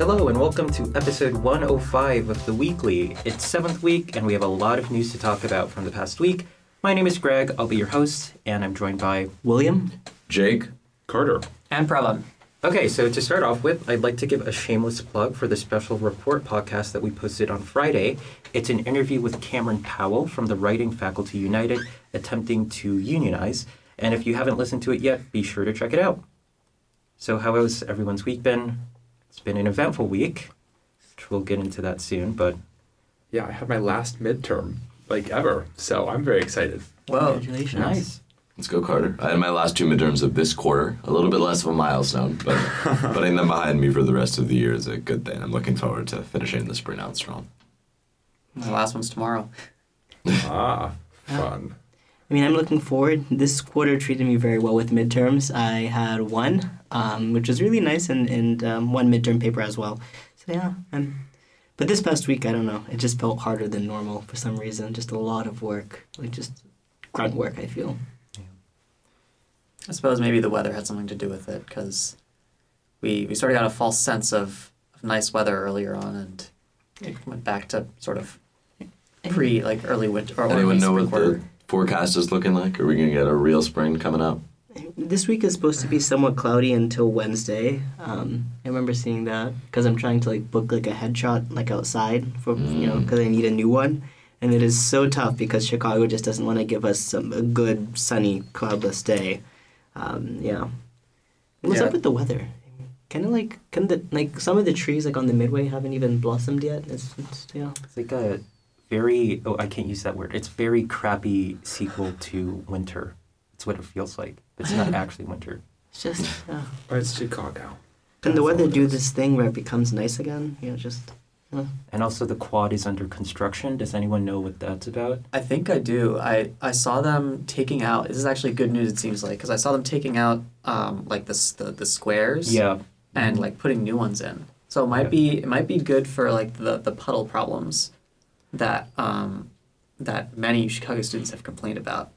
Hello and welcome to episode 105 of The Weekly. It's seventh week and we have a lot of news to talk about from the past week. My name is Greg, I'll be your host, and I'm joined by William? Jake? Carter. And Pravan. Okay, so to start off with, I'd like to give a shameless plug for the special report podcast that we posted on Friday. It's an interview with Cameron Powell from the Writing Faculty United attempting to unionize. And if you haven't listened to it yet, be sure to check it out. So, how has everyone's week been? It's been an eventful week, which we'll get into that soon, but Yeah, I had my last midterm, like ever. So I'm very excited. Whoa. Congratulations. nice. Let's go, Carter. I had my last two midterms of this quarter. A little bit less of a milestone, but putting them behind me for the rest of the year is a good thing. I'm looking forward to finishing the spring out strong. My last one's tomorrow. ah, fun. I mean, I'm looking forward. This quarter treated me very well with midterms. I had one, um, which was really nice, and, and um, one midterm paper as well. So, yeah. I'm, but this past week, I don't know. It just felt harder than normal for some reason. Just a lot of work. Like, just grunt work, I feel. Yeah. I suppose maybe the weather had something to do with it because we, we sort of got a false sense of, of nice weather earlier on and it went back to sort of pre, like early winter or Anyone early know spring what quarter. the forecast is looking like? Are we going to get a real spring coming up? This week is supposed to be somewhat cloudy until Wednesday. Um, I remember seeing that because I'm trying to like book like a headshot like outside for you know because I need a new one, and it is so tough because Chicago just doesn't want to give us some a good sunny cloudless day. Um, yeah, what's Yeah. up with the weather? Kind of like kind the like some of the trees like on the midway haven't even blossomed yet. It's, it's yeah. It's like a very, oh, I can't use that word. It's very crappy sequel to Winter. It's what it feels like. It's not actually winter. It's just yeah. Or it's Chicago. Can the weather do this thing where it becomes nice again? You know, just. Uh, And also, the quad is under construction. Does anyone know what that's about? I think I do. I, I saw them taking out. This is actually good news. It seems like because I saw them taking out um, like the, the the squares. Yeah. And like putting new ones in. So it might Yeah. be it might be good for like the, the puddle problems that um, that many Chicago students have complained about.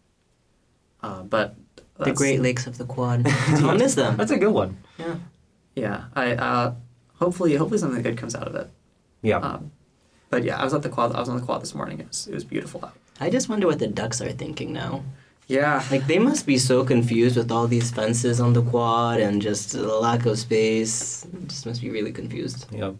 Uh, but the Great Lakes of the Quad. I'll miss them. That's a good one. Yeah. Yeah, I uh, hopefully hopefully something good comes out of it. Yeah. Um, but yeah, I was at the quad. I was on the quad this morning. It was it was beautiful out. I just wonder what the ducks are thinking now. Yeah, Like they must be so confused with all these fences on the quad and just the lack of space. Just must be really confused. Yeah.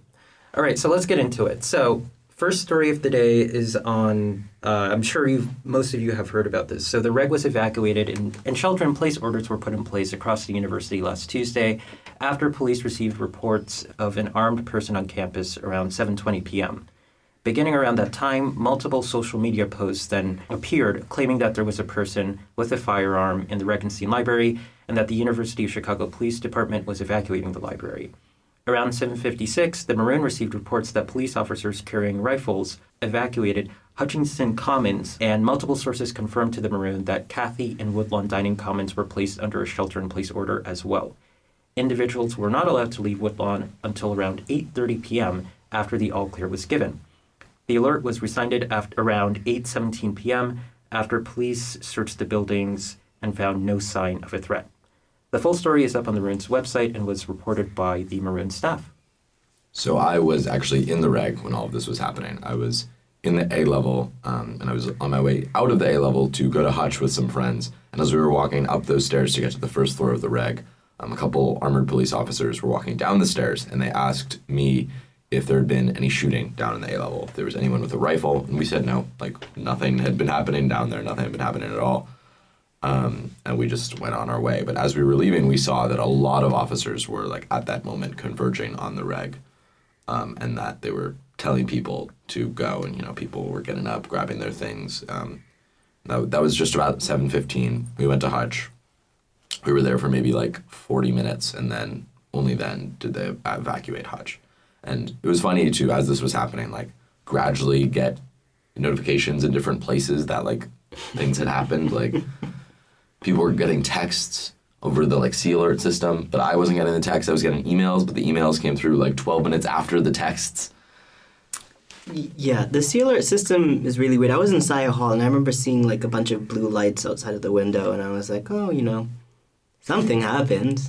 All right, so let's get into it. So, first story of the day is on. Uh, I'm sure you, most of you have heard about this. So, the reg was evacuated, and, and shelter-in-place orders were put in place across the university last Tuesday, after police received reports of an armed person on campus around 7:20 p.m. Beginning around that time, multiple social media posts then appeared claiming that there was a person with a firearm in the Regenstein Library and that the University of Chicago Police Department was evacuating the library. Around 7:56, the Maroon received reports that police officers carrying rifles evacuated Hutchinson Commons, and multiple sources confirmed to the Maroon that Cathey and Woodlawn Dining Commons were placed under a shelter-in-place order as well. Individuals were not allowed to leave Woodlawn until around 8:30 p.m. after the all clear was given. The alert was rescinded around 8:17 p.m. after police searched the buildings and found no sign of a threat. The full story is up on the Maroon's website and was reported by the Maroon staff. So I was actually in the reg when all of this was happening. I was in the A level, um, and I was on my way out of the A level to go to Hutch with some friends. And as we were walking up those stairs to get to the first floor of the reg, um, a couple armored police officers were walking down the stairs, and they asked me if there had been any shooting down in the A level, if there was anyone with a rifle, and we said no, like nothing had been happening down there, nothing had been happening at all. Um, and we just went on our way. But as we were leaving, we saw that a lot of officers were like at that moment converging on the reg um, and that they were telling people to go, and you know, people were getting up, grabbing their things. Um, that, that was just about seven fifteen. We went to Hutch. We were there for maybe like forty minutes, and then only then did they evacuate Hutch. And it was funny too, as this was happening, like gradually get notifications in different places that like things had happened. Like people were getting texts over the like C alert system, but I wasn't getting the text. I was getting emails, but the emails came through like 12 minutes after the texts. Yeah, the C alert system is really weird. I was in Saieh Hall and I remember seeing like a bunch of blue lights outside of the window, and I was like, oh, you know, something happened.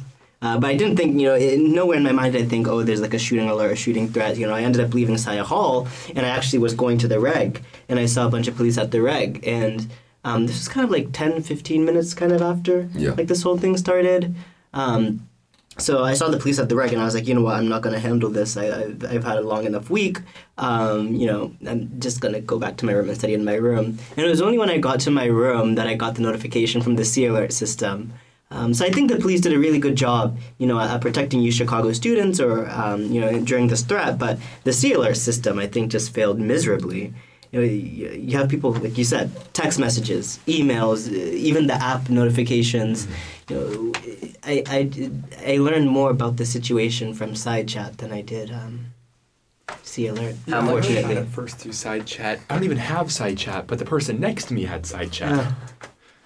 Uh, but I didn't think, you know, it, nowhere in my mind did I think, oh, there's like a shooting alert, a shooting threat. You know, I ended up leaving Saieh Hall, and I actually was going to the reg, and I saw a bunch of police at the reg, and um, this was kind of like 10, 15 minutes kind of after, Yeah. like this whole thing started. Um, so I saw the police at the reg, and I was like, you know what, I'm not going to handle this. I, I've, I've had a long enough week. Um, you know, I'm just going to go back to my room and study in my room. And it was only when I got to my room that I got the notification from the C alert system. Um, so I think the police did a really good job, you know, at protecting you Chicago students or, um, you know, during this threat. But the C alert system, I think, just failed miserably. You know, you you have people, like you said, text messages, emails, uh, even the app notifications. You know, I, I, I learned more about the situation from Sidechat than I did um, C alert. How I much- learned Unfortunately. at first through Sidechat. I don't even have Sidechat, but the person next to me had Sidechat. Uh,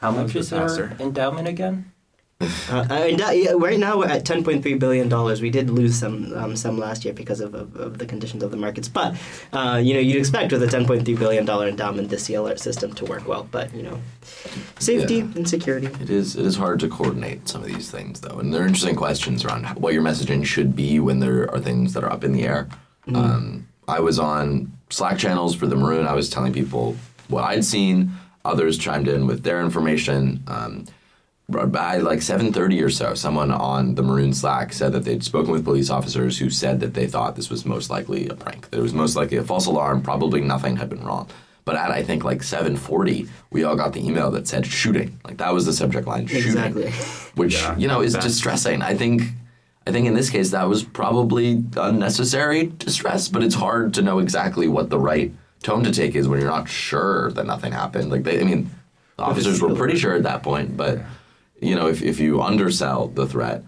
How That much was is the our endowment again? Uh, and that, right now we're at 10.3 billion dollars. We did lose some um, some last year because of, of, of the conditions of the markets, but uh, you know you'd expect with a 10.3 billion dollar endowment the C alert system to work well. But you know, safety Yeah. and security. It is it is hard to coordinate some of these things though, and there are interesting questions around what your messaging should be when there are things that are up in the air. Um, I was on Slack channels for the Maroon. I was telling people what I'd seen. Others chimed in with their information. Um, by like 7.30 or so someone on the maroon slack said that they'd spoken with police officers who said that they thought this was most likely a prank that it was most likely a false alarm probably nothing had been wrong. But at i think like 7.40 we all got the email that said shooting. Like that was the subject line shooting. Exactly. which Yeah, you know is that's- distressing. I think i think in this case that was probably unnecessary distress but it's hard to know exactly what the right tone to take is when you're not sure that nothing happened. Like they i mean the officers were pretty sure at that point but you know if, if you undersell the threat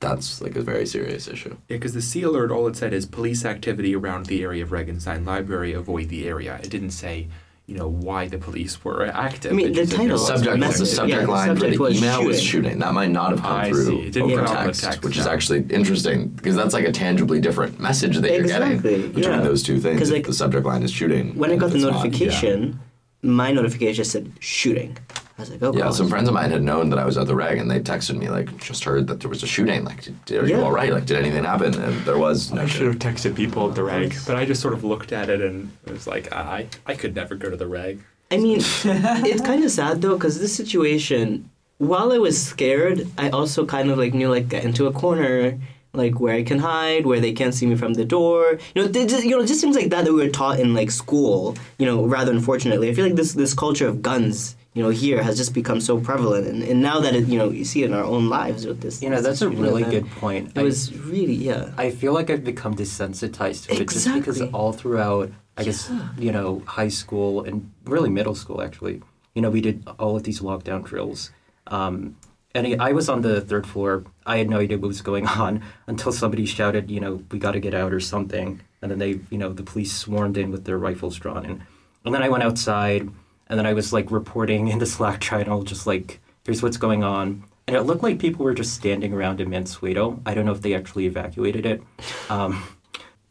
that's like a very serious issue Yeah, because the C alert, all it said is police activity around the area of Regenstein Library, avoid the area. It didn't say, you know, why the police were active. I mean, the title- there subject, message- the yeah, subject the line for the was email was shooting. shooting. That might not have come I through see. It didn't over come out in text, text, which is actually interesting because that's like a tangibly different message that you're getting between yeah. those two things. 'Cause, If like, the subject line is shooting. When I got the it's not, notification, my notification just said shooting. I was like, oh Yeah, god. some friends of mine had known that I was at the reg, and they texted me like, "Just heard that there was a shooting. Like, did, are you all right? Like, did anything happen?" And there was no I should have texted people at the reg, but I just sort of looked at it and it was like, I, I could never go to the reg. I mean, it's kind of sad though, because this situation, while I was scared, I also kind of like knew like get into a corner, like where I can hide, where they can't see me from the door. You know, just, you know, just things like that that we were taught in like school. You know, rather unfortunately, I feel like this this culture of guns, you know, here has just become so prevalent, and, and now that it, you know, you see it in our own lives with this. You know, that's a really event. good point. It I- was really yeah. I feel like I've become desensitized to it just because all throughout, I guess, you know, high school and really middle school, actually, you know, we did all of these lockdown drills. Um, and I was on the third floor. I had no idea what was going on until somebody shouted, you know, we got to get out or something. And then they, you know, the police swarmed in with their rifles drawn. And, and then I went outside and then I was like reporting in the Slack channel, just like, here's what's going on. And it looked like people were just standing around in Mansueto. I don't know if they actually evacuated it. Um,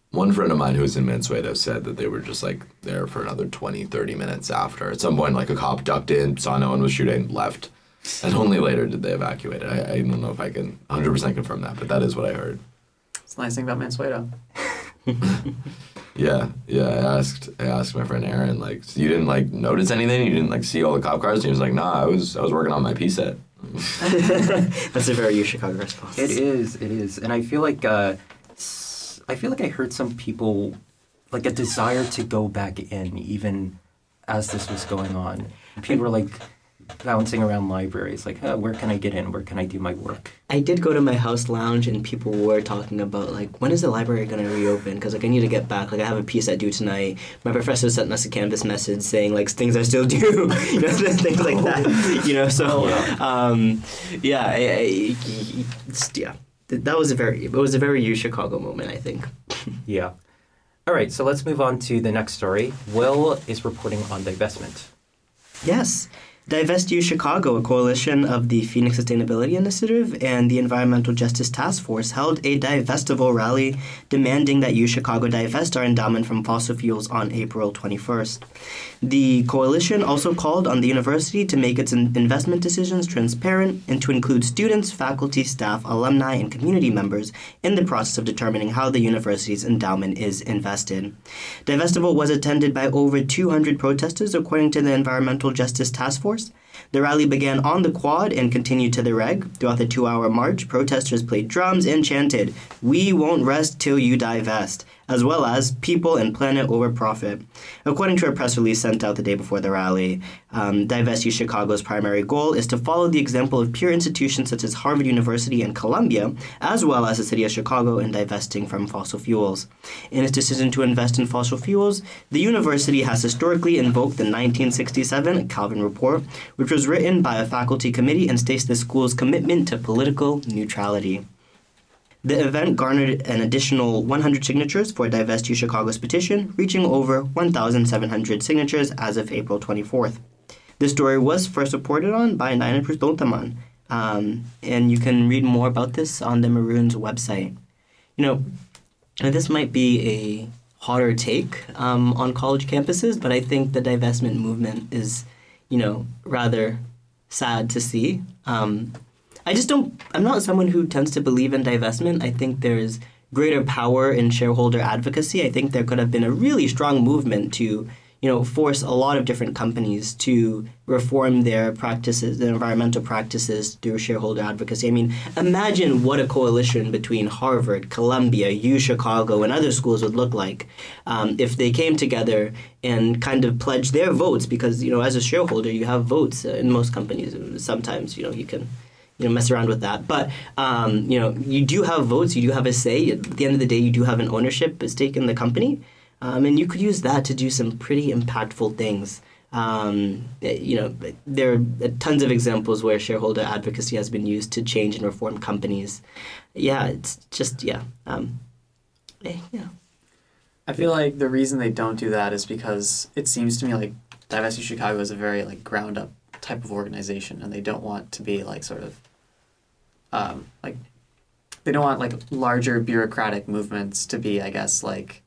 One friend of mine who was in Mansueto said that they were just like there for another 20, 30 minutes after. At some point, like a cop ducked in, saw no one was shooting, left. And only later did they evacuate it. I, I don't know if I can 100% confirm that, but that is what I heard. It's the nice thing about Mansueto. Yeah, yeah. I asked, I asked my friend Aaron, like, "So you didn't like notice anything? You didn't like see all the cop cars? And he was like, Nah, I was, I was working on my P set. That's a very U Chicago response. It is, it is, and I feel like uh, s- I feel like I heard some people like a desire to go back in even as this was going on. People were like bouncing around libraries, like, oh, where can I get in? Where can I do my work? I did go to my house lounge and people were talking about like when is the library going to reopen because like I need to get back like I have a P set due tonight my professor sent us a canvas message saying like things i still do you know things like that you know so um, yeah I, I, yeah that was a very it was a very U Chicago moment I think Yeah. All right, so let's move on to the next story. Will is reporting on divestment. Yes. Divest U Chicago, a coalition of the Phoenix Sustainability Initiative and the Environmental Justice Task Force, held a divestival rally demanding that U Chicago divest our endowment from fossil fuels on April 21st. The coalition also called on the university to make its investment decisions transparent and to include students, faculty, staff, alumni, and community members in the process of determining how the university's endowment is invested. Divestival was attended by over 200 protesters, according to the Environmental Justice Task Force. The rally began on the quad and continued to the reg. Throughout the two hour march, protesters played drums and chanted, We won't rest till you divest, as well as people and planet over profit. According to a press release sent out the day before the rally, um, Divest U Chicago's primary goal is to follow the example of peer institutions such as Harvard University and Columbia, as well as the city of Chicago in divesting from fossil fuels. In its decision to invest in fossil fuels, the university has historically invoked the 1967 Kalven Report, which was written by a faculty committee and states the school's commitment to political neutrality. The event garnered an additional 100 signatures for Divest Chicago's petition, reaching over 1,700 signatures as of April 24th. This story was first reported on by Naina Prustontaman, um, and you can read more about this on the Maroons website. You know, this might be a hotter take um, on college campuses, but I think the divestment movement is, you know, rather sad to see. Um, I just don't. I'm not someone who tends to believe in divestment. I think there's greater power in shareholder advocacy. I think there could have been a really strong movement to, you know, force a lot of different companies to reform their practices, their environmental practices through shareholder advocacy. I mean, imagine what a coalition between Harvard, Columbia, U Chicago, and other schools would look like um, if they came together and kind of pledged their votes. Because you know, as a shareholder, you have votes in most companies. Sometimes you know you can you know mess around with that. But um, you know you do have votes, you do have a say. At the end of the day, you do have an ownership stake in the company, um, and you could use that to do some pretty impactful things. Um, you know, there are tons of examples where shareholder advocacy has been used to change and reform companies. Yeah, it's just yeah, um, eh, yeah. I feel like the reason they don't do that is because it seems to me like Divest U Chicago is a very like ground up type of organization, and they don't want to be like sort of um, like they don't want like larger bureaucratic movements to be, I guess, like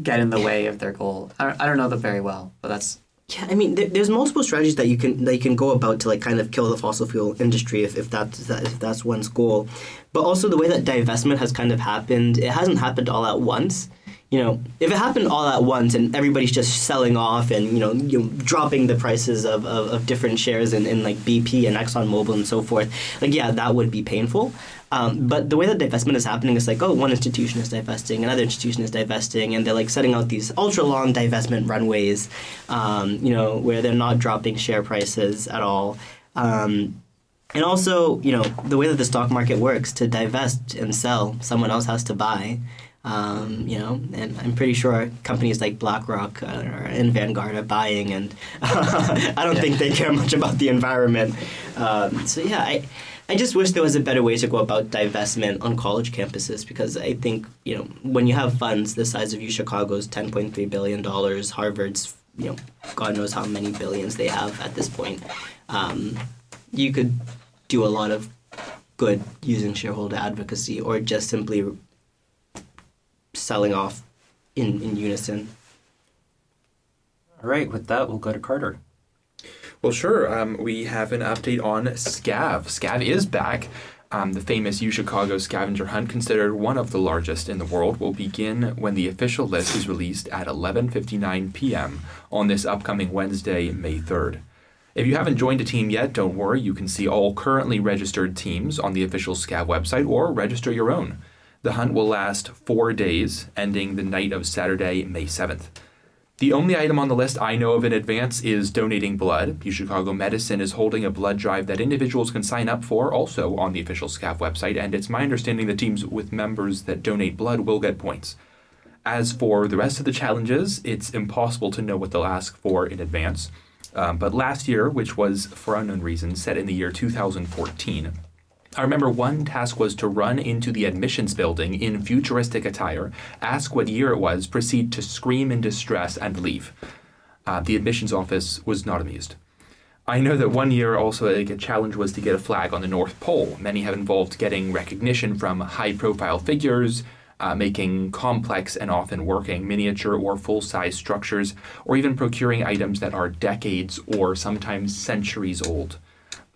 get in the way of their goal. I don't, I don't know them very well, but that's Yeah, I mean, there, there's multiple strategies that you can that you can go about to like kind of kill the fossil fuel industry if, if that's that, if that's one's goal. But also the way that divestment has kind of happened, it hasn't happened all at once. You know, if it happened all at once and everybody's just selling off and you know, you know dropping the prices of, of, of different shares in, in like BP and ExxonMobil and so forth, like yeah, that would be painful. Um, but the way that divestment is happening is like, oh, one institution is divesting, another institution is divesting, and they're like setting out these ultra long divestment runways, um, you know, where they're not dropping share prices at all. Um, and also, you know, the way that the stock market works to divest and sell, someone else has to buy. Um, you know, and I'm pretty sure companies like BlackRock uh, and Vanguard are buying, and I don't Yeah. think they care much about the environment. Um, so yeah, I, I just wish there was a better way to go about divestment on college campuses because I think you know when you have funds the size of U Chicago's 10.3 billion dollars, Harvard's you know God knows how many billions they have at this point, um, you could do a lot of good using shareholder advocacy or just simply selling off in, in unison. All right, with that, we'll go to Carter. Well, sure. Um, we have an update on SCAV. SCAV is back. Um, the famous U Chicago scavenger hunt, considered one of the largest in the world, will begin when the official list is released at 11:59 p.m. on this upcoming Wednesday, May 3rd. If you haven't joined a team yet, don't worry. You can see all currently registered teams on the official SCAV website or register your own. The hunt will last four days, ending the night of Saturday, May 7th. The only item on the list I know of in advance is donating blood. U Chicago Medicine is holding a blood drive that individuals can sign up for, also on the official SCAV website, and it's my understanding that teams with members that donate blood will get points. As for the rest of the challenges, it's impossible to know what they'll ask for in advance. Um, but last year, which was for unknown reasons set in the year 2014, I remember one task was to run into the admissions building in futuristic attire, ask what year it was, proceed to scream in distress, and leave. Uh, the admissions office was not amused. I know that one year also like, a challenge was to get a flag on the North Pole. Many have involved getting recognition from high profile figures, uh, making complex and often working miniature or full size structures, or even procuring items that are decades or sometimes centuries old.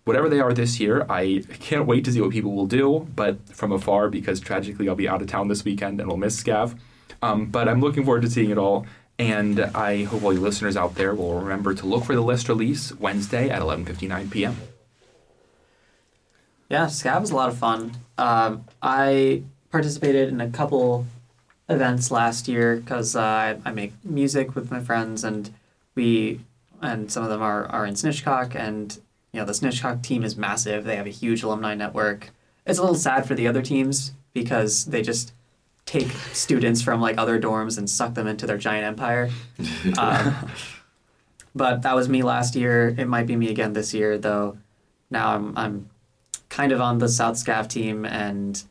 Whatever they are this year, I can't wait to see what people will do, but from afar because tragically I'll be out of town this weekend and will miss Scav. Um, but I'm looking forward to seeing it all. And I hope all you listeners out there will remember to look for the list release Wednesday at 11:59 p.m. Yeah, Scav was a lot of fun. Um, I participated in a couple events last year because uh, I, I make music with my friends, and we and some of them are, are in Snitchcock, and you know the Snitchcock team is massive. They have a huge alumni network. It's a little sad for the other teams because they just take students from like other dorms and suck them into their giant empire. Um, but that was me last year. It might be me again this year, though. Now I'm I'm kind of on the South Scav team, and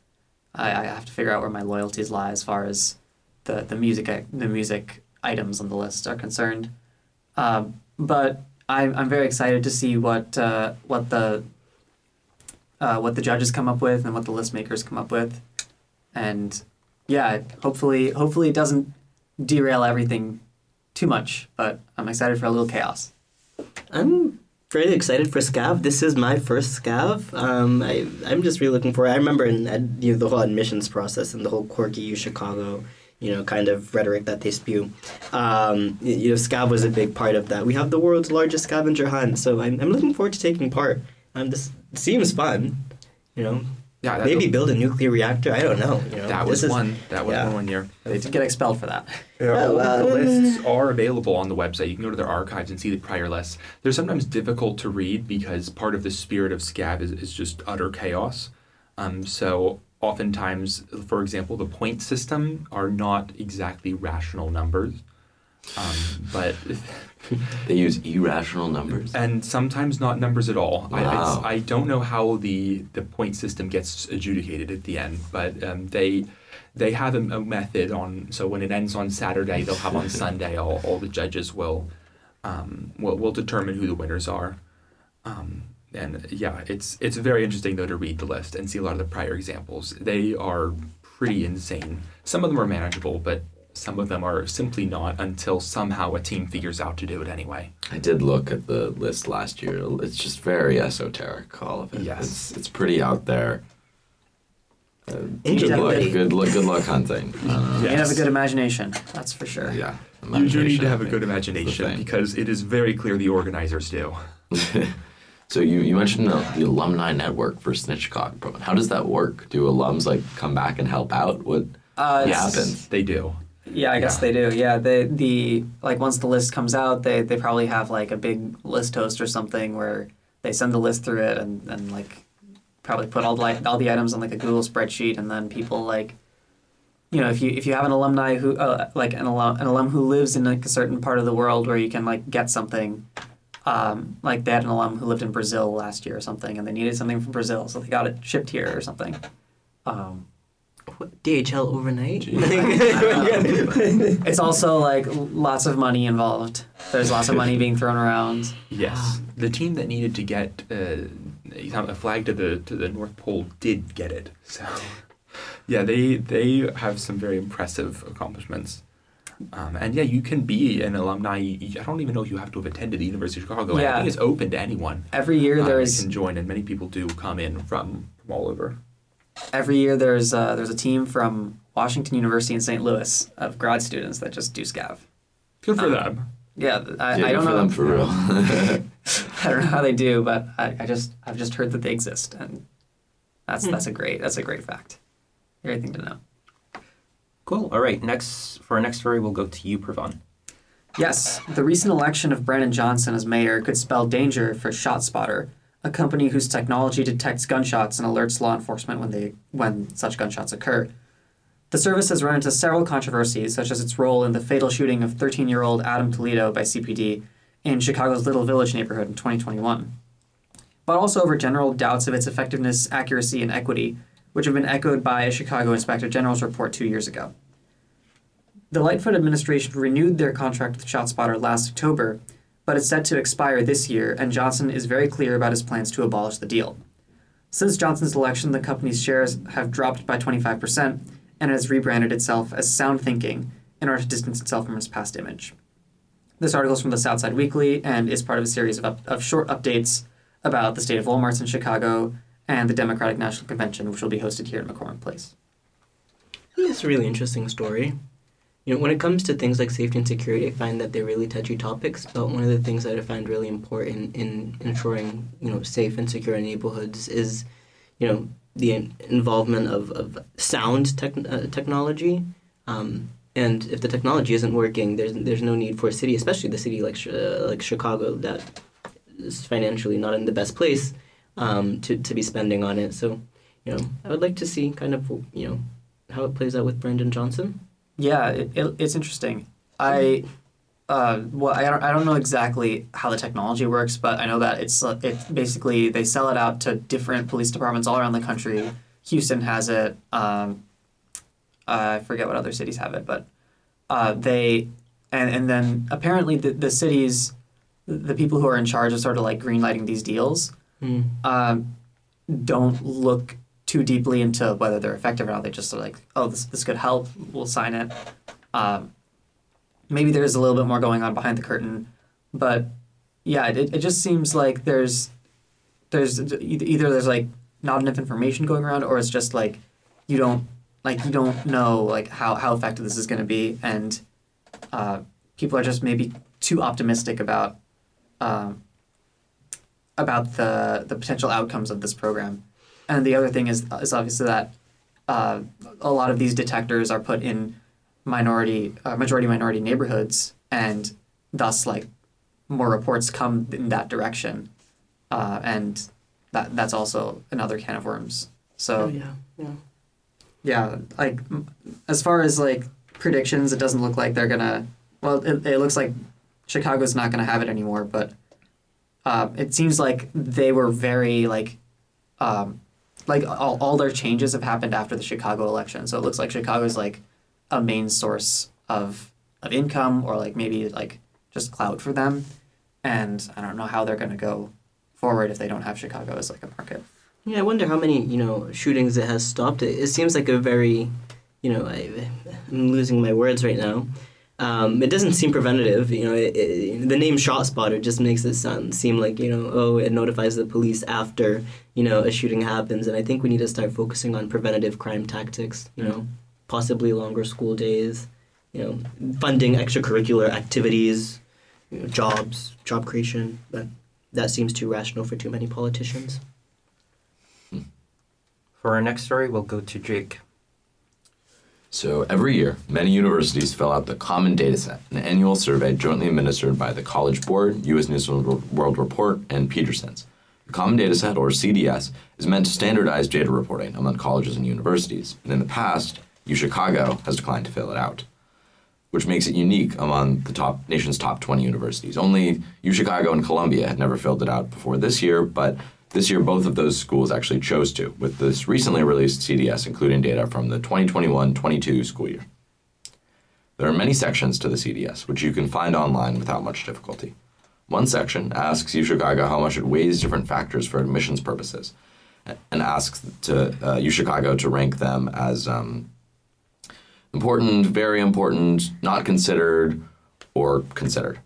I, I have to figure out where my loyalties lie as far as the the music the music items on the list are concerned. Um, but I'm I'm very excited to see what uh, what the uh, what the judges come up with and what the list makers come up with, and yeah, hopefully hopefully it doesn't derail everything too much. But I'm excited for a little chaos. I'm very excited for Scav. This is my first Scav. Um, I, I'm just really looking forward. I remember in you know, the whole admissions process and the whole quirky U Chicago, you know, kind of rhetoric that they spew. Um, you know, Scav was a big part of that. We have the world's largest scavenger hunt, so I'm, I'm looking forward to taking part. Um, this seems fun. You know, Yeah, maybe build a nuclear reactor. I don't know. You know, that was is- one. That was yeah. one one year. They did get expelled for that. Yeah, Oh, all wow. the lists are available on the website. You can go to their archives and see the prior lists. They're sometimes difficult to read because part of the spirit of Scav is, is just utter chaos. Um, so oftentimes, for example, the point system are not exactly rational numbers. Um, but They use irrational numbers. and sometimes not numbers at all. I, Wow. it's, I don't know how the, the point system gets adjudicated at the end, but um, they they have a, a method on. So when it ends on Saturday, they'll have on Sunday. All, all the judges will um, will will determine who the winners are. Um, and yeah, it's it's very interesting though to read the list and see a lot of the prior examples. They are pretty insane. Some of them are manageable, but some of them are simply not until somehow a team figures out to do it anyway. I did look at the list last year. It's just very esoteric, all of it. Yes. It's, it's pretty out there. Uh, good luck. Good luck. Good luck hunting. I don't. You have a good imagination, that's for sure. Yeah. You do need to have a good think, is the imagination because it is very clear the organizers do. So you, you mentioned the, the alumni network for Snitchcock. How does that work? Do alums like come back and help out? What Uh, happens? They do. Yeah, I guess Yeah. they do. Yeah, they the like once the list comes out, they they probably have like a big list host or something where they send the list through it and, and like probably put all the like all the items on like a Google spreadsheet and then people like you know if you if you have an alumni who uh, like an alum an alum who lives in like a certain part of the world where you can like get something um, like they had an alum who lived in Brazil last year or something and they needed something from Brazil so they got it shipped here or something. Um, What, DHL overnight. It's also like lots of money involved. There's lots of money being thrown around. Yes, the team that needed to get uh, a flag to the to the North Pole did get it. So, yeah, they they have some very impressive accomplishments. Um, and yeah, you can be an alumni. I don't even know if you have to have attended the University of Chicago. Yeah. I Yeah. think it's open to anyone. Every year uh, there's can join, and many people do come in from, from all over. every year there's uh, there's a team from Washington University in St. Louis of grad students that just do scav. Good for Um, them. Yeah, th- I, Yeah, I good don't for know. them for real. I don't know how they do, but I, I just I've just heard that they exist, and that's Hmm. that's a great that's a great fact. Great thing to know. Cool. All right. Next for our next story, we'll go to you, Pravan. Yes, the recent election of Brandon Johnson as mayor could spell danger for ShotSpotter, a company whose technology detects gunshots and alerts law enforcement when they when such gunshots occur. The service has run into several controversies, such as its role in the fatal shooting of 13-year-old Adam Toledo by CPD in Chicago's Little Village neighborhood in 2021, but also over general doubts of its effectiveness, accuracy, and equity, which have been echoed by a Chicago Inspector General's report two years ago. The Lightfoot administration renewed their contract with ShotSpotter last October, but it's set to expire this year, and Johnson is very clear about his plans to abolish the deal. Since Johnson's election, the company's shares have dropped by 25% and has rebranded itself as Sound Thinking in order to distance itself from its past image. This article is from the Southside Weekly and is part of a series of, up, of short updates about the state of Walmarts in Chicago and the Democratic National Convention, which will be hosted here at McCormick Place. I think it's a really interesting story. You know, when it comes to things like safety and security, I find that they're really touchy topics. But one of the things that I find really important in ensuring you know safe and secure neighborhoods is, you know, the in- involvement of, of sound tech- uh, technology. Um, and if the technology isn't working, there's there's no need for a city, especially the city like like Chicago, that is financially not in the best place, um, to to be spending on it. So, you know, I would like to see kind of you know how it plays out with Brandon Johnson. Yeah, it, it, it's interesting. I, uh, well, I don't, I don't know exactly how the technology works, but I know that it's uh, it basically they sell it out to different police departments all around the country. Houston has it. Um, I forget what other cities have it, but uh, they and and then apparently the the cities, the people who are in charge of sort of like greenlighting these deals, Mm. um, don't look too deeply into whether they're effective or not. They just are like, oh, this this could help. We'll sign it. Um, maybe there's a little bit more going on behind the curtain, but yeah, it, it just seems like there's there's either either there's like not enough information going around, or it's just like you don't like you don't know like how how effective this is going to be, and uh, people are just maybe too optimistic about. Um, about the the potential outcomes of this program. And the other thing is is obviously that uh, a lot of these detectors are put in minority uh, majority minority neighborhoods, and thus like more reports come in that direction, uh, and that that's also another can of worms. So Oh yeah, yeah. yeah, like m- as far as like predictions, it doesn't look like they're gonna. Well, it, it looks like Chicago's not gonna have it anymore, but uh, it seems like they were very like, um, like all, all their changes have happened after the Chicago election. So it looks like Chicago's like a main source of of income or like maybe like just clout for them, and I don't know how they're gonna go forward if they don't have Chicago as like a market. Yeah, I wonder how many you know shootings it has stopped. It, it seems like a very, you know, I, I'm losing my words right now. Um, it doesn't seem preventative. You know, it, it, the name Shot Spotter just makes it sound seem like you know, oh, it notifies the police after you know a shooting happens. And I think we need to start focusing on preventative crime tactics. You know, possibly longer school days. You know, funding extracurricular activities, you know, jobs, job creation. But that seems too rational for too many politicians. For our next story, we'll go to Jake. So every year, many universities fill out the Common Data Set, an annual survey jointly administered by the College Board, U.S. News and World Report, and Peterson's. The Common Data Set, or CDS, is meant to standardize data reporting among colleges and universities, and in the past, UChicago has declined to fill it out, which makes it unique among the top nation's top 20 universities. Only UChicago and Columbia had never filled it out before this year, but this year, both of those schools actually chose to, with this recently released CDS including data from the 2021 22 school year. There are many sections to the CDS, which you can find online without much difficulty. One section asks UChicago how much it weighs different factors for admissions purposes, and asks to uh, UChicago to rank them as um, important, very important, not considered, or considered.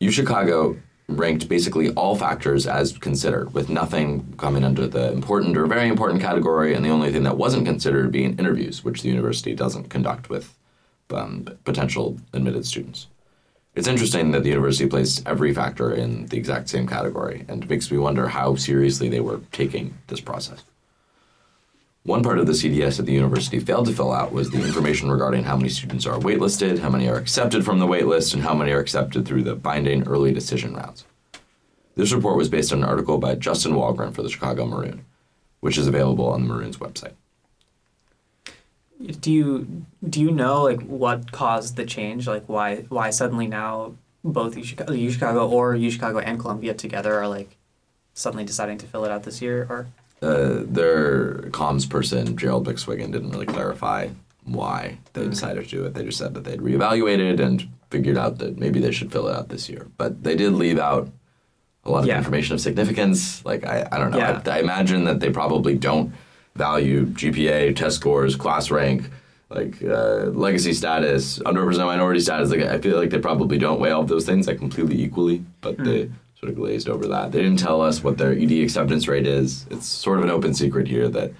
UChicago ranked basically all factors as considered, with nothing coming under the important or very important category, and the only thing that wasn't considered being interviews, which the university doesn't conduct with um, potential admitted students. It's interesting that the university placed every factor in the exact same category, and it makes me wonder how seriously they were taking this process. One part of the CDS that the university failed to fill out was the information regarding how many students are waitlisted, how many are accepted from the waitlist, and how many are accepted through the binding early decision rounds. This report was based on an article by Justin Walgren for the Chicago Maroon, which is available on the Maroon's website. Do you do you know like what caused the change? Like why why suddenly now both UChicago, UChicago or UChicago and Columbia together are like suddenly deciding to fill it out this year? Or Uh, their comms person, Gerald McSwiggan, didn't really clarify why they Mm. decided to do it. They just said that they'd reevaluated and figured out that maybe they should fill it out this year. But they did leave out a lot of Yeah. information of significance. Like I, I don't know. Yeah. I, I imagine that they probably don't value GPA, test scores, class rank, like uh, legacy status, underrepresented minority status. Like I feel like they probably don't weigh all of those things like completely equally, but they sort of glazed over that. They didn't tell us what their ED acceptance rate is. It's sort of an open secret here that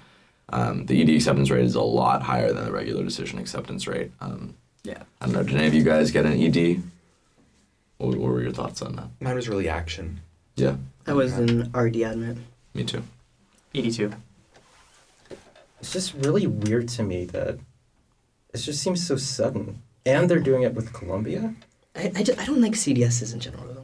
um, the ED acceptance rate is a lot higher than the regular decision acceptance rate. Um, Yeah. I don't know. Did any of you guys get an ED? What, what were your thoughts on that? Mine was really action. Yeah, I was an RD admit. me too. 82. It's just really weird to me that it just seems so sudden. And they're doing it with Columbia. I, I, ju- I don't like CDSs in general though,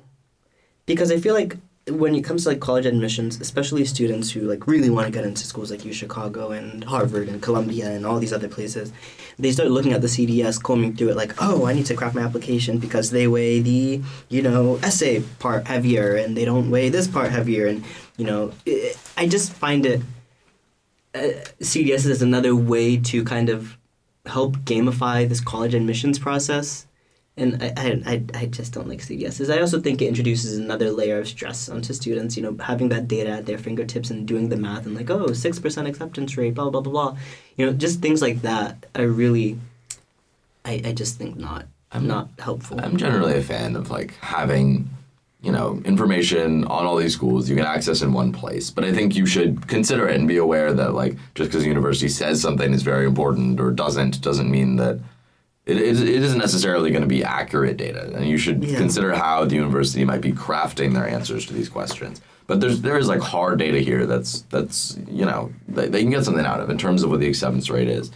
because I feel like when it comes to like college admissions, especially students who like really want to get into schools like U Chicago and Harvard and Columbia and all these other places, they start looking at the CDS, combing through it like, oh, I need to craft my application because they weigh the you know essay part heavier and they don't weigh this part heavier and you know i I just find it uh, CDS is another way to kind of help gamify this college admissions process. And I, I, I, I just don't like CDSs. I also think it introduces another layer of stress onto students, you know, having that data at their fingertips and doing the math and like, oh, 6% acceptance rate, blah, blah, blah, blah. You know, just things like that are really, I, I just think not, I'm- not helpful. I'm generally a fan of like having, you know, information on all these schools you can access in one place. But I think you should consider it and be aware that like just because a university says something is very important or doesn't doesn't mean that it, it, it isn't necessarily going to be accurate data. And you should Yeah. consider how the university might be crafting their answers to these questions. But there's there is like hard data here that's that's you know they, they can get something out of in terms of what the acceptance rate is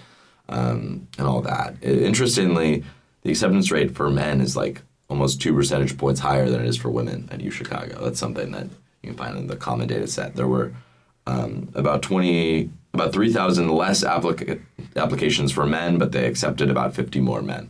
um, and all that. Interestingly, the acceptance rate for men is like almost two percentage points higher than it is for women at U Chicago. That's something that you can find in the common data set. There were um, about twenty, about three thousand less applica- applications for men, but they accepted about fifty more men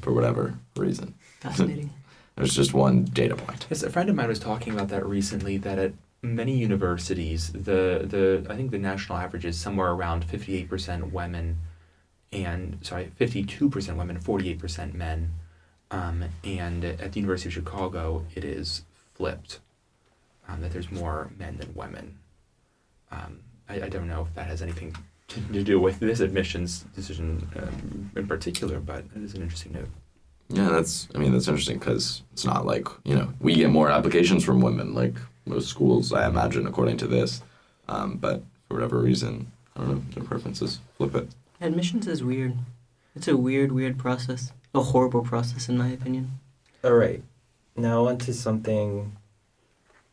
for whatever reason. Fascinating. There's just one data point. Yes, a friend of mine was talking about that recently. That at many universities, the the I think the national average is somewhere around fifty eight percent women, and sorry, fifty two percent women, forty eight percent men, um, and at the University of Chicago, it is flipped. Um, that there's more men than women. Um, I, I don't know if that has anything to, to do with this admissions decision um, in particular, but it is an interesting note. Yeah, that's. I mean, that's interesting because it's not like you know we get more applications from women like most schools, I imagine, according to this. Um, but for whatever reason, I don't know their preferences. Flip it. Admissions is weird. It's a weird, weird process. A horrible process, in my opinion. All right. Now onto something.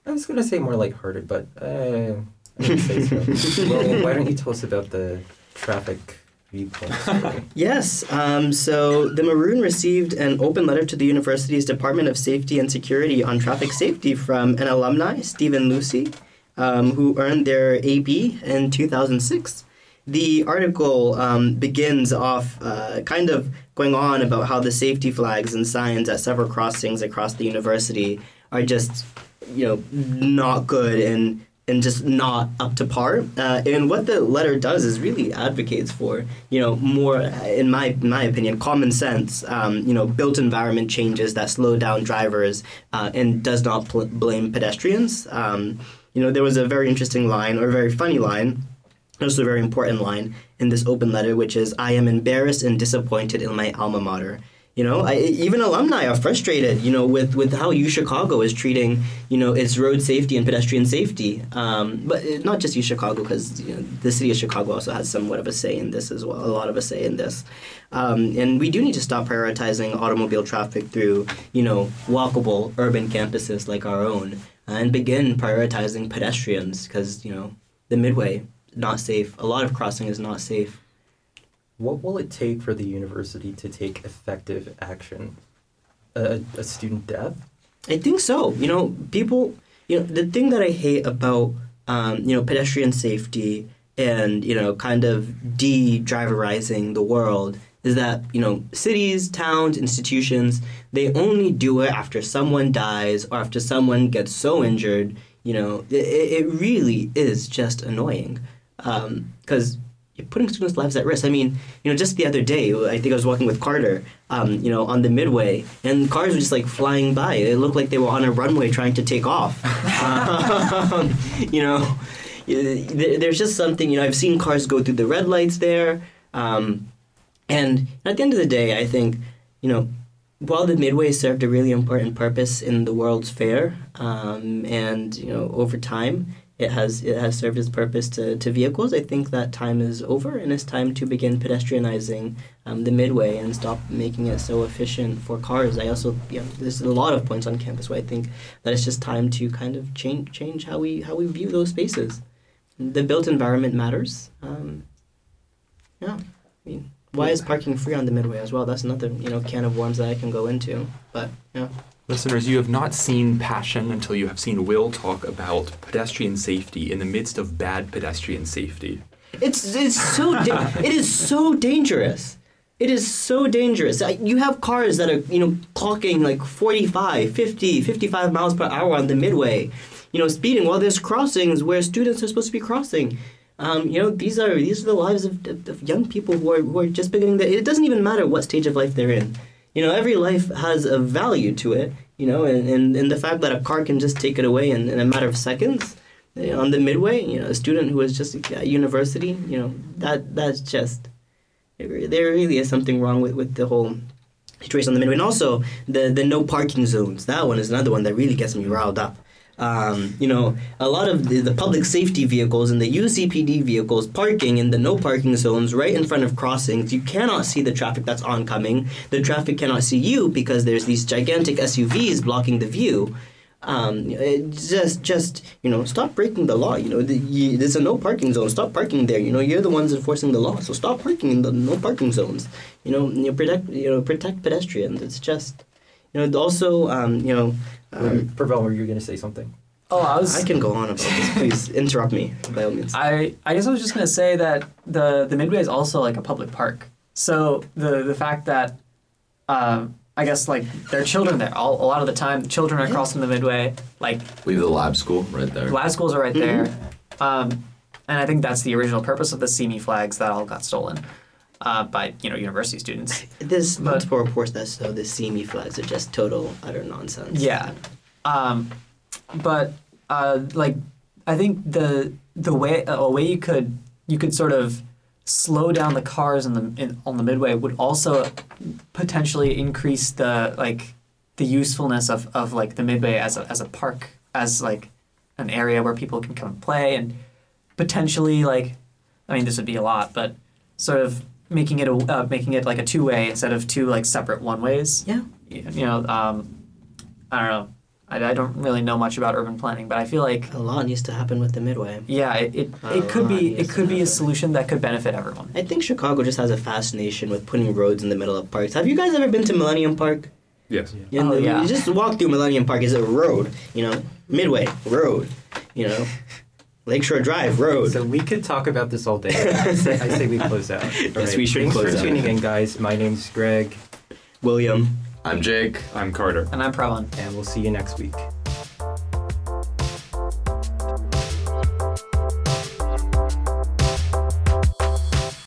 I was gonna say more lighthearted, but uh, I didn't say so. William, why don't you tell us about the traffic viewpoint story? Yes. Um, so the Maroon received an open letter to the university's Department of Safety and Security on traffic safety from an alumni, Stephen Lucy, um, who earned their AB in 2006. The article um, begins off uh, kind of going on about how the safety flags and signs at several crossings across the university are just, you know, not good and and just not up to par. Uh, and what the letter does is really advocates for, you know, more, in my my opinion, common sense, um, you know, built environment changes that slow down drivers uh, and does not pl- blame pedestrians. Um, you know, there was a very interesting line or a very funny line. Also, a very important line in this open letter, which is, "I am embarrassed and disappointed in my alma mater." You know, I, even alumni are frustrated. You know, with with how U Chicago is treating you know its road safety and pedestrian safety. Um, but not just U Chicago, because you know, the city of Chicago also has somewhat of a say in this as well. A lot of a say in this, um, and we do need to stop prioritizing automobile traffic through you know walkable urban campuses like our own, and begin prioritizing pedestrians because you know the midway not safe. A lot of crossing is not safe. What will it take for the university to take effective action? A, a student death? I think so. You know, people. You know, the thing that I hate about um, you know pedestrian safety and you know kind of de-driverizing the world is that you know cities, towns, institutions they only do it after someone dies or after someone gets so injured. You know, it, it really is just annoying because putting students' lives at risk. I mean, you know, just the other day, I think I was walking with Carter, um, you know, on the midway, and cars were just like flying by. It looked like they were on a runway trying to take off. um, you know, there's just something. You know, I've seen cars go through the red lights there, um, and at the end of the day, I think, you know, while the midway served a really important purpose in the World's Fair, um, and you know, over time, it has it has served its purpose to, to vehicles. I think that time is over, and it's time to begin pedestrianizing um, the midway and stop making it so efficient for cars. I also, you know, there's a lot of points on campus where I think that it's just time to kind of change change how we how we view those spaces. The built environment matters. Um, yeah, I mean, why is parking free on the midway as well? That's another you know can of worms that I can go into. But yeah. Listeners, you have not seen passion until you have seen Will talk about pedestrian safety in the midst of bad pedestrian safety. It's it's so da- it is so dangerous. It is so dangerous. You have cars that are, you know, clocking like 45, 50, 55 miles per hour on the midway, you know, speeding while there's crossings where students are supposed to be crossing. Um, you know, these are these are the lives of, of, young people who are, who are just beginning to, it doesn't even matter what stage of life they're in. You know, every life has a value to it, you know, and, and, and the fact that a car can just take it away in, in a matter of seconds, on the midway, you know, a student who is just at university, you know, that that's just there really is something wrong with, with the whole situation on the midway. And also the the no parking zones. That one is another one that really gets me riled up. Um, you know, a lot of the, the public safety vehicles and the UCPD vehicles parking in the no parking zones right in front of crossings. You cannot see the traffic that's oncoming. The traffic cannot see you because there's these gigantic SUVs blocking the view. Um, just, just you know, stop breaking the law. You know, there's a no parking zone. Stop parking there. You know, you're the ones enforcing the law, so stop parking in the no parking zones. You know, you protect, you know, protect pedestrians. It's just, you know, also, um, you know, um, Pravan, were you going to say something? Oh, I was. I can go on about this. Please interrupt me by all means. I, I guess I was just gonna say that the the midway is also like a public park. So the the fact that, um, I guess like there are children there. All, a lot of the time, children are crossing the midway. Like We have the lab school right there. lab schools are right there, um, and I think that's the original purpose of the CME flags that all got stolen uh, by you know university students. There's but- multiple reports that show the CME flags are just total utter nonsense. Yeah, um, but uh, like I think the the way a way you could you could sort of slow down the cars in the in, on the midway would also potentially increase the like the usefulness of, of like the midway as a, as a park as like an area where people can come and play and potentially like I mean this would be a lot but sort of making it a uh, making it like a two way instead of two like separate one ways Yeah. you know, um, I don't know. I, I don't really know much about urban planning, but I feel like A lot needs to happen with the Midway. yeah, it it, it could be it could be a solution that could benefit everyone. I think Chicago just has a fascination with putting roads in the middle of parks. Have you guys ever been to Millennium Park? Yes. You know, Oh, yeah. You just walk through Millennium Park. Is a road, you know, Midway road, you know, Lakeshore Drive road. So we could talk about this all day. I say, I say we close out. Yes, we should Thanks close for out. tuning in, guys. My name's Greg, William. I'm Jake. I'm Carter. And I'm Pravan. and we'll see you next week.